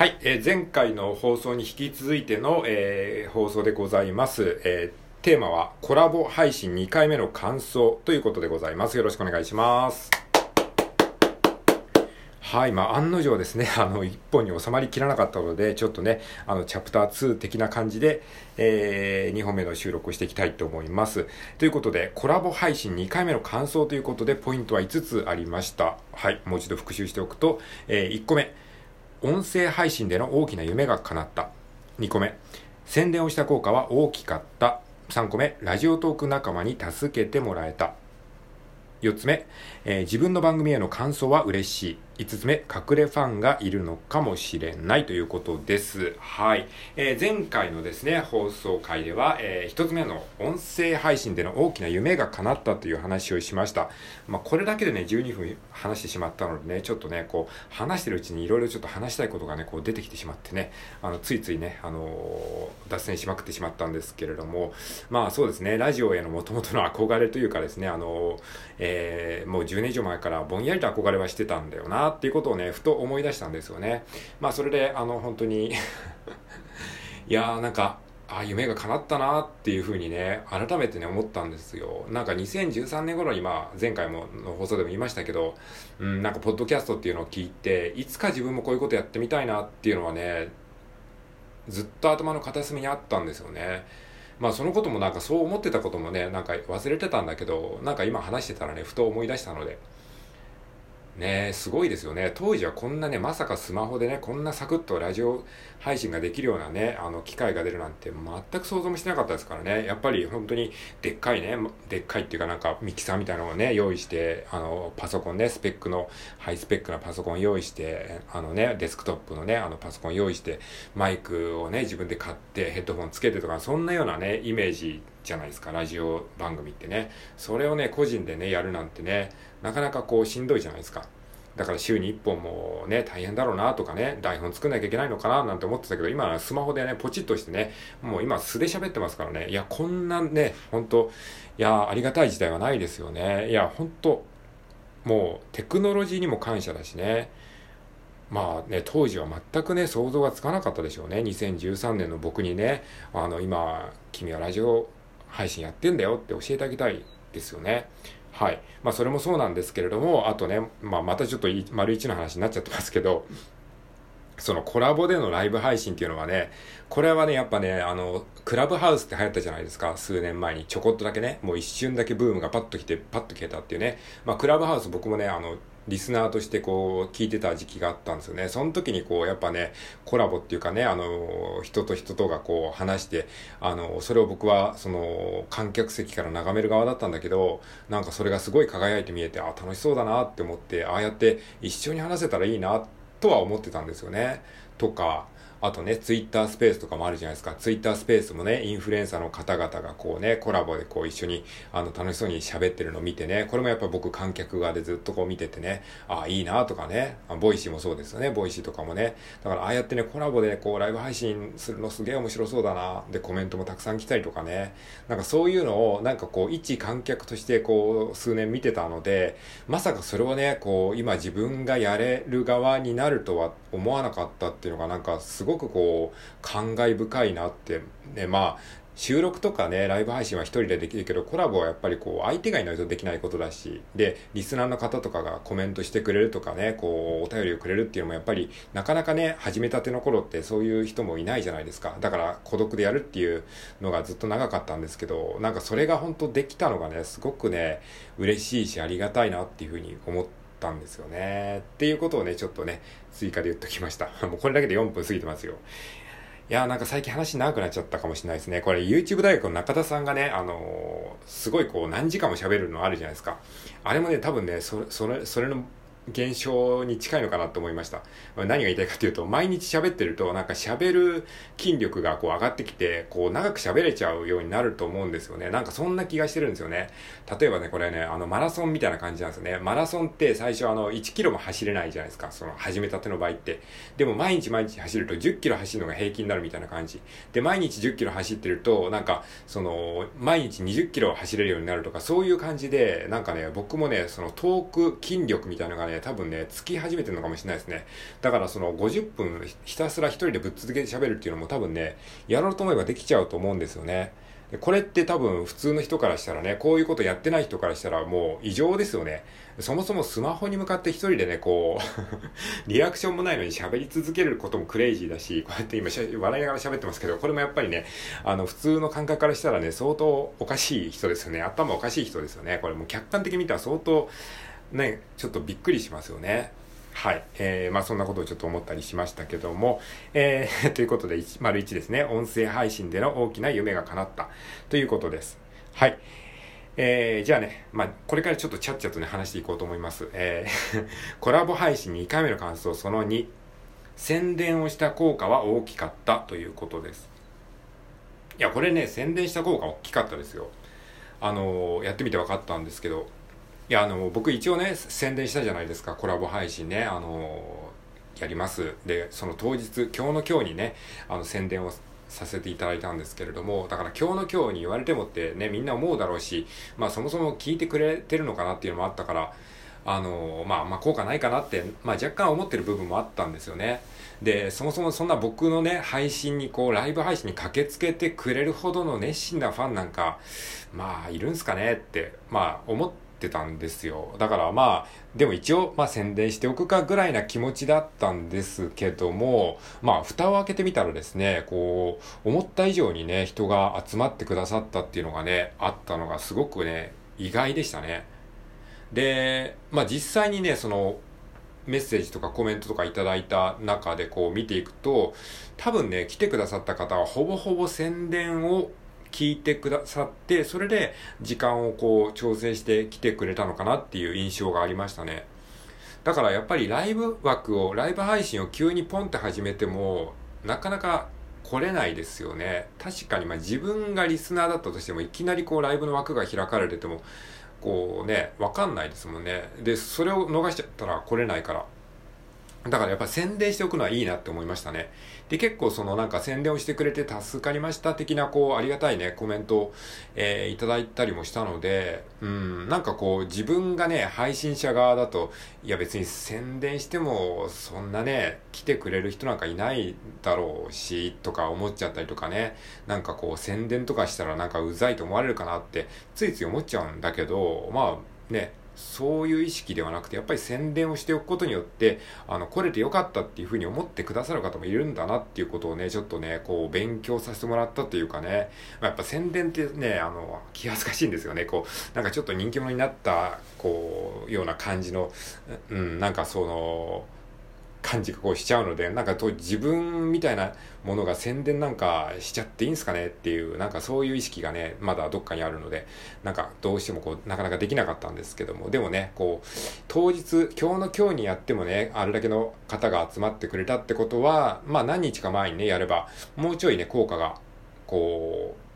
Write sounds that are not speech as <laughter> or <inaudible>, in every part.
はい、えー前回の放送に引き続いての、えー放送でございます。えーテーマはコラボ配信2回目の感想ということでございます。よろしくお願いします。はい、まあ、案の定ですね、<laughs> あの、一本に収まりきらなかったので、ちょっとね、あの、チャプター2的な感じで、えー、2本目の収録をしていきたいと思います。ということで、コラボ配信2回目の感想ということで、ポイントは5つありました。はい、もう一度復習しておくと、えー1個目、音声配信での大きな夢が叶った。2個目、宣伝をした効果は大きかった。3個目、ラジオトーク仲間に助けてもらえた。4つ目、えー自分の番組への感想は嬉しい。5つ目、隠れファンがいるのかもしれないということです。はい。えー前回のですね、放送回では、え1つ目の音声配信での大きな夢が叶ったという話をしました。まあ、これだけでね、12分話してしまったのでね、ちょっとね、こう、話してるうちにいろいろちょっと話したいことがね、こう出てきてしまってね、あの、ついついね、あのー脱線しまくってしまったんですけれども、まあそうですね、ラジオへの元々の憧れというかですね、あのーえーもう10年以上前からぼんやりと憧れはしてたんだよなっていうことをね、ふと思い出したんですよね。まあそれで、あの、本当に <laughs> いやーなんか、あ夢が叶ったなっていうふうにね、改めてね、思ったんですよ。なんか2013年頃に、まあ、前回もの放送でも言いましたけど、うん、なんか、ポッドキャストっていうのを聞いて、いつか自分もこういうことやってみたいなっていうのはね、ずっと頭の片隅にあったんですよね。まあそのこともなんかそう思ってたこともね、なんか忘れてたんだけど、なんか今話してたらね、ふと思い出したので、ね、すごいですよね。当時はこんなね、まさかスマホでね、こんなサクッとラジオ配信ができるようなね、あの、機会が出るなんて全く想像もしてなかったですからね。やっぱり本当にでっかいね、でっかいっていうかなんかミキサーみたいなのをね、用意して、あの、パソコンね、スペックの、ハイスペックなパソコン用意して、あのね、デスクトップのね、あのパソコン用意して、マイクをね、自分で買って、ヘッドホンつけてとか、そんなようなね、イメージじゃないですか、ラジオ番組ってね。それをね、個人でね、やるなんてね、なかなかこう、しんどいじゃないですか。だから週に1本もね、大変だろうなとかね、台本作んなきゃいけないのかななんて思ってたけど、今スマホでね、ポチッとしてね、もう今素で喋ってますからね、いや、こんなね、本当いや、ありがたい時代はないですよね。いや、本当もうテクノロジーにも感謝だしね。まあね、当時は全くね、想像がつかなかったでしょうね。2013年の僕にね、あの、今、君はラジオ配信やってんだよって教えてあげたいですよね。はい。まあ、それもそうなんですけれども、あとね、まあ、またちょっと丸一の話になっちゃってますけど、そのコラボでのライブ配信っていうのはね、これはね、やっぱね、あの、クラブハウスって流行ったじゃないですか、数年前に。ちょこっとだけね、もう一瞬だけブームがパッと来て、パッと消えたっていうね。まあ、クラブハウス僕もね、あの、リスナーとしてこう、聞いてた時期があったんですよね。その時にこう、やっぱね、コラボっていうかね、あの、人と人とがこう、話して、あの、それを僕は、その、観客席から眺める側だったんだけど、なんかそれがすごい輝いて見えて、あ、楽しそうだなって思って、ああやって一緒に話せたらいいな、とは思ってたんですよね。とか、あとね、ツイッタースペースとかもあるじゃないですか。ツイッタースペースもね、インフルエンサーの方々がこうね、コラボでこう一緒に、あの、楽しそうに喋ってるのを見てね、これもやっぱ僕観客側でずっとこう見ててね、ああ、いいなとかね、ボイシーもそうですよね、ボイシーとかもね。だからああやってね、コラボでこうライブ配信するのすげえ面白そうだな。で、コメントもたくさん来たりとかね。なんかそういうのを、なんかこう、一観客としてこう、数年見てたので、まさかそれをね、こう、今自分がやれる側になるとは思わなかったっていうのがなんかすごくこう、感慨深いなって、ね、まあ、収録とかね、ライブ配信は一人でできるけど、コラボはやっぱりこう、相手がいないとできないことだし、で、リスナーの方とかがコメントしてくれるとかね、こう、お便りをくれるっていうのもやっぱり、なかなかね、始めたての頃ってそういう人もいないじゃないですか。だから、孤独でやるっていうのがずっと長かったんですけど、なんかそれが本当できたのがね、すごくね、嬉しいし、ありがたいなっていうふうに思って、たんですよね。っていうことをね、ちょっとね、追加で言っときました。<laughs> もうこれだけで4分過ぎてますよ。いやーなんか最近話長くなっちゃったかもしれないですね。これ YouTube 大学の中田さんがね、あのーすごいこう何時間も喋るのあるじゃないですか。あれもね、多分ね、そそれ、それの現象に近いのかなと思いました。何が言いたいかというと、毎日喋ってると、なんか喋る筋力がこう上がってきて、こう長く喋れちゃうようになると思うんですよね。なんかそんな気がしてるんですよね。例えばね、これね、あのマラソンみたいな感じなんですよね。マラソンって最初あの1キロも走れないじゃないですか。その始めたての場合って。でも毎日毎日走ると10キロ走るのが平均になるみたいな感じ。で、毎日10キロ走ってると、なんか、その、毎日20キロ走れるようになるとか、そういう感じで、なんかね、僕もね、そのトーク筋力みたいなのがね、多分ね、つき始めてるのかもしれないですね。だからその50分ひたすら一人でぶっ続けて喋るっていうのも多分ね、やろうと思えばできちゃうと思うんですよね。これって多分普通の人からしたらね、こういうことやってない人からしたらもう異常ですよね。そもそもスマホに向かって一人でね、こう <laughs> リアクションもないのに喋り続けることもクレイジーだし、こうやって今笑いながら喋ってますけど、これもやっぱりね、あの普通の感覚からしたらね、相当おかしい人ですよね。頭おかしい人ですよね。これもう客観的に見たら相当ね、ちょっとびっくりしますよね。はい。えー、まあそんなことをちょっと思ったりしましたけども、えー、<laughs> ということで、1、丸1ですね、音声配信での大きな夢が叶ったということです。はい。えー、じゃあね、まあ、これからちょっとちゃっちゃとね、話していこうと思います。えー、<laughs> コラボ配信2回目の感想その2、宣伝をした効果は大きかったということです。いや、これね、宣伝した効果大きかったですよ。あのー、やってみて分かったんですけど、いや、あの、僕一応ね、宣伝したじゃないですか、コラボ配信ね、あの、やります。で、その当日、今日の今日にね、あの、宣伝をさせていただいたんですけれども、だから今日の今日に言われてもってね、みんな思うだろうし、まあそもそも聞いてくれてるのかなっていうのもあったから、あのまあ、まあ、効果ないかなって、まあ、若干思ってる部分もあったんですよね。で、そもそもそんな僕のね、配信に、こう、ライブ配信に駆けつけてくれるほどの熱心なファンなんか、まあ、いるんすかねって、まあ、思って、ってたんですよ。だからまあ、でも一応、まあ宣伝しておくかぐらいな気持ちだったんですけども、まあ蓋を開けてみたらですね、こう、思った以上にね、人が集まってくださったっていうのがね、あったのがすごくね、意外でしたね。で、まあ実際にね、その、メッセージとかコメントとかいただいた中でこう見ていくと、多分ね、来てくださった方はほぼほぼ宣伝を聞いてくださって、それで時間をこう調整してきてくれたのかなっていう印象がありましたね。だからやっぱりライブ枠を、ライブ配信を急にポンって始めても、なかなか来れないですよね。確かにまあ自分がリスナーだったとしても、いきなりこうライブの枠が開かれてても、こうね、わかんないですもんね。で、それを逃しちゃったら来れないから。だからやっぱ宣伝しておくのはいいなって思いましたね。で、結構そのなんか宣伝をしてくれて助かりました的なこうありがたいね、コメントを、えー、いただいたりもしたので、うん、なんかこう自分がね、配信者側だと、いや別に宣伝してもそんなね、来てくれる人なんかいないだろうし、とか思っちゃったりとかね、なんかこう宣伝とかしたらなんかうざいと思われるかなってついつい思っちゃうんだけど、まあね、そういう意識ではなくて、やっぱり宣伝をしておくことによって、あの、来れてよかったっていうふうに思ってくださる方もいるんだなっていうことをね、ちょっとね、こう、勉強させてもらったというかね、まあ、やっぱ宣伝ってね、あの、気恥ずかしいんですよね。こう、なんかちょっと人気者になった、こう、ような感じの、うん、なんかその、感じがこうしちゃうので、なんかと自分みたいなものが宣伝なんかしちゃっていいんすかねっていう、なんかそういう意識がね、まだどっかにあるので、なんかどうしてもこう、なかなかできなかったんですけども、でもね、こう、当日、今日の今日にやってもね、あれだけの方が集まってくれたってことは、まあ何日か前にね、やれば、もうちょいね、効果が、こう、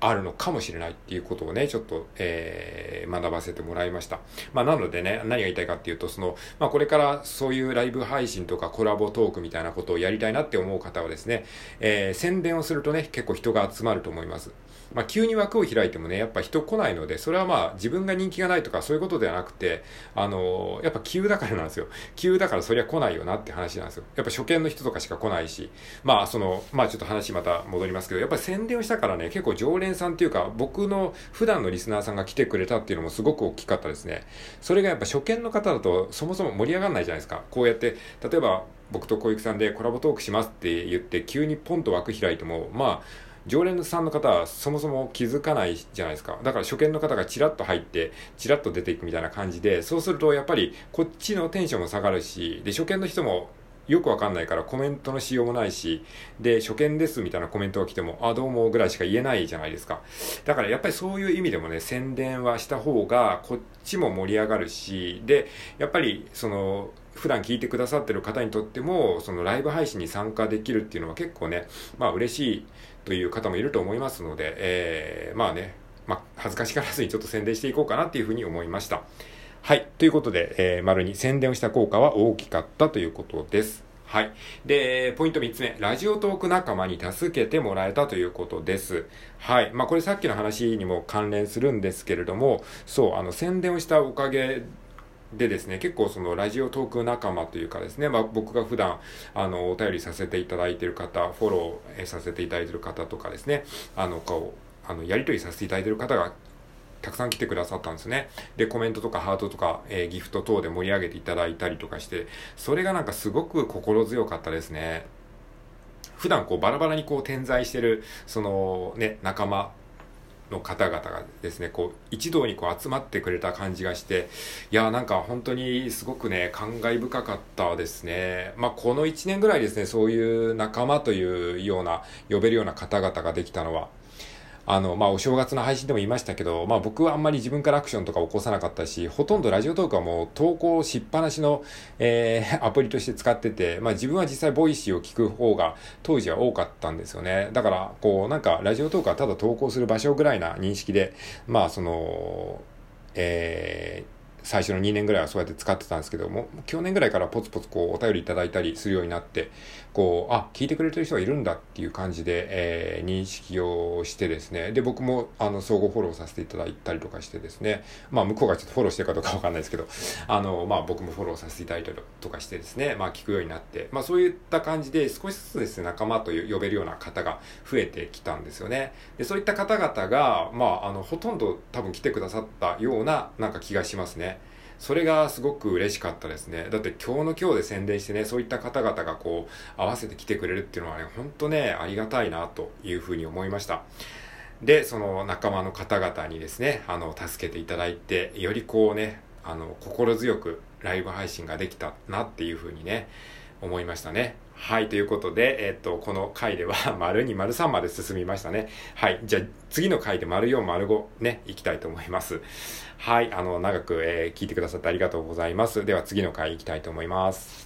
あるのかもしれないっていうことをね、ちょっと、えー、学ばせてもらいました。まあ、なのでね、何が言いたいかっていうと、その、まあ、これからそういうライブ配信とかコラボトークみたいなことをやりたいなって思う方はですね、えー、宣伝をするとね、結構人が集まると思います。まあ、急に枠を開いてもね、やっぱ人来ないので、それはまあ、自分が人気がないとかそういうことではなくて、あのー、やっぱ急だからなんですよ。急だからそりゃ来ないよなって話なんですよ。やっぱ初見の人とかしか来ないし、まあ、その、まあ、ちょっと話また戻りますけど、やっぱ宣伝をしたからね、結構常連さんっていうか、僕の普段のリスナーさんが来てくれたっていうのもすごく大きかったですね。それがやっぱ初見の方だと、そもそも盛り上がらないじゃないですか。こうやって、例えば、僕と小雪さんでコラボトークしますって言って、急にポンと枠開いても、まあ、常連さんの方はそもそも気づかないじゃないですか。だから初見の方がチラッと入って、チラッと出ていくみたいな感じで、そうするとやっぱりこっちのテンションも下がるし、で、初見の人もよくわかんないからコメントのしようもないし、で、初見ですみたいなコメントが来ても、あ、どうもぐらいしか言えないじゃないですか。だからやっぱりそういう意味でもね、宣伝はした方がこっちも盛り上がるし、で、やっぱりその、普段聞いてくださってる方にとっても、そのライブ配信に参加できるっていうのは結構ね、まあ嬉しいという方もいると思いますので、えー、まあね、まあ、恥ずかしがらずにちょっと宣伝していこうかなっていうふうに思いました。はい。ということで、えー、丸に宣伝をした効果は大きかったということです。はい。で、ポイント3つ目。ラジオトーク仲間に助けてもらえたということです。はい。まあ、これさっきの話にも関連するんですけれども、そう、あの、宣伝をしたおかげでですね、結構そのラジオトーク仲間というかですね、まあ僕が普段、あの、お便りさせていただいている方、フォローさせていただいている方とかですね、あの、こう、あの、やり取りさせていただいている方がたくさん来てくださったんですね。で、コメントとかハートとか、えー、ギフト等で盛り上げていただいたりとかして、それがなんかすごく心強かったですね。普段こうバラバラにこう点在してる、そのね、仲間の方々がですね、こう、一堂にこう集まってくれた感じがして、いや、なんか本当にすごくね、感慨深かったですね。まあ、この1年ぐらいですね、そういう仲間というような、呼べるような方々ができたのは、あの、まあ、お正月の配信でも言いましたけど、まあ、僕はあんまり自分からアクションとか起こさなかったし、ほとんどラジオトークはもう投稿しっぱなしの、えー、<laughs> アプリとして使ってて、まあ、自分は実際ボイシーを聞く方が当時は多かったんですよね。だから、こう、なんか、ラジオトークはただ投稿する場所ぐらいな認識で、まあ、その、えー、最初の2年ぐらいはそうやって使ってたんですけども、去年ぐらいからポツポツこうお便りいただいたりするようになって、こう、あ、聞いてくれてる人がいるんだっていう感じで、えー、認識をしてですね、で、僕もあの、相互フォローさせていただいたりとかしてですね、まあ向こうがちょっとフォローしてるかどうかわかんないですけど、あの、まあ僕もフォローさせていただいたりとかしてですね、まあ聞くようになって、まあそういった感じで少しずつですね、仲間と呼べるような方が増えてきたんですよね。で、そういった方々が、まああの、ほとんど多分来てくださったようななんか気がしますね。それがすごく嬉しかったですね。だって今日の今日で宣伝してね、そういった方々がこう、合わせて来てくれるっていうのはね、ほんとね、ありがたいなというふうに思いました。で、その仲間の方々にですね、あの、助けていただいて、よりこうね、あの、心強くライブ配信ができたなっていうふうにね、思いましたね。はい、ということで、えっと、この回では、<laughs> 丸2、丸3まで進みましたね。はい、じゃあ、次の回で丸4、丸5ね、いきたいと思います。はい、あの、長く、えー、聞いてくださってありがとうございます。では、次の回いきたいと思います。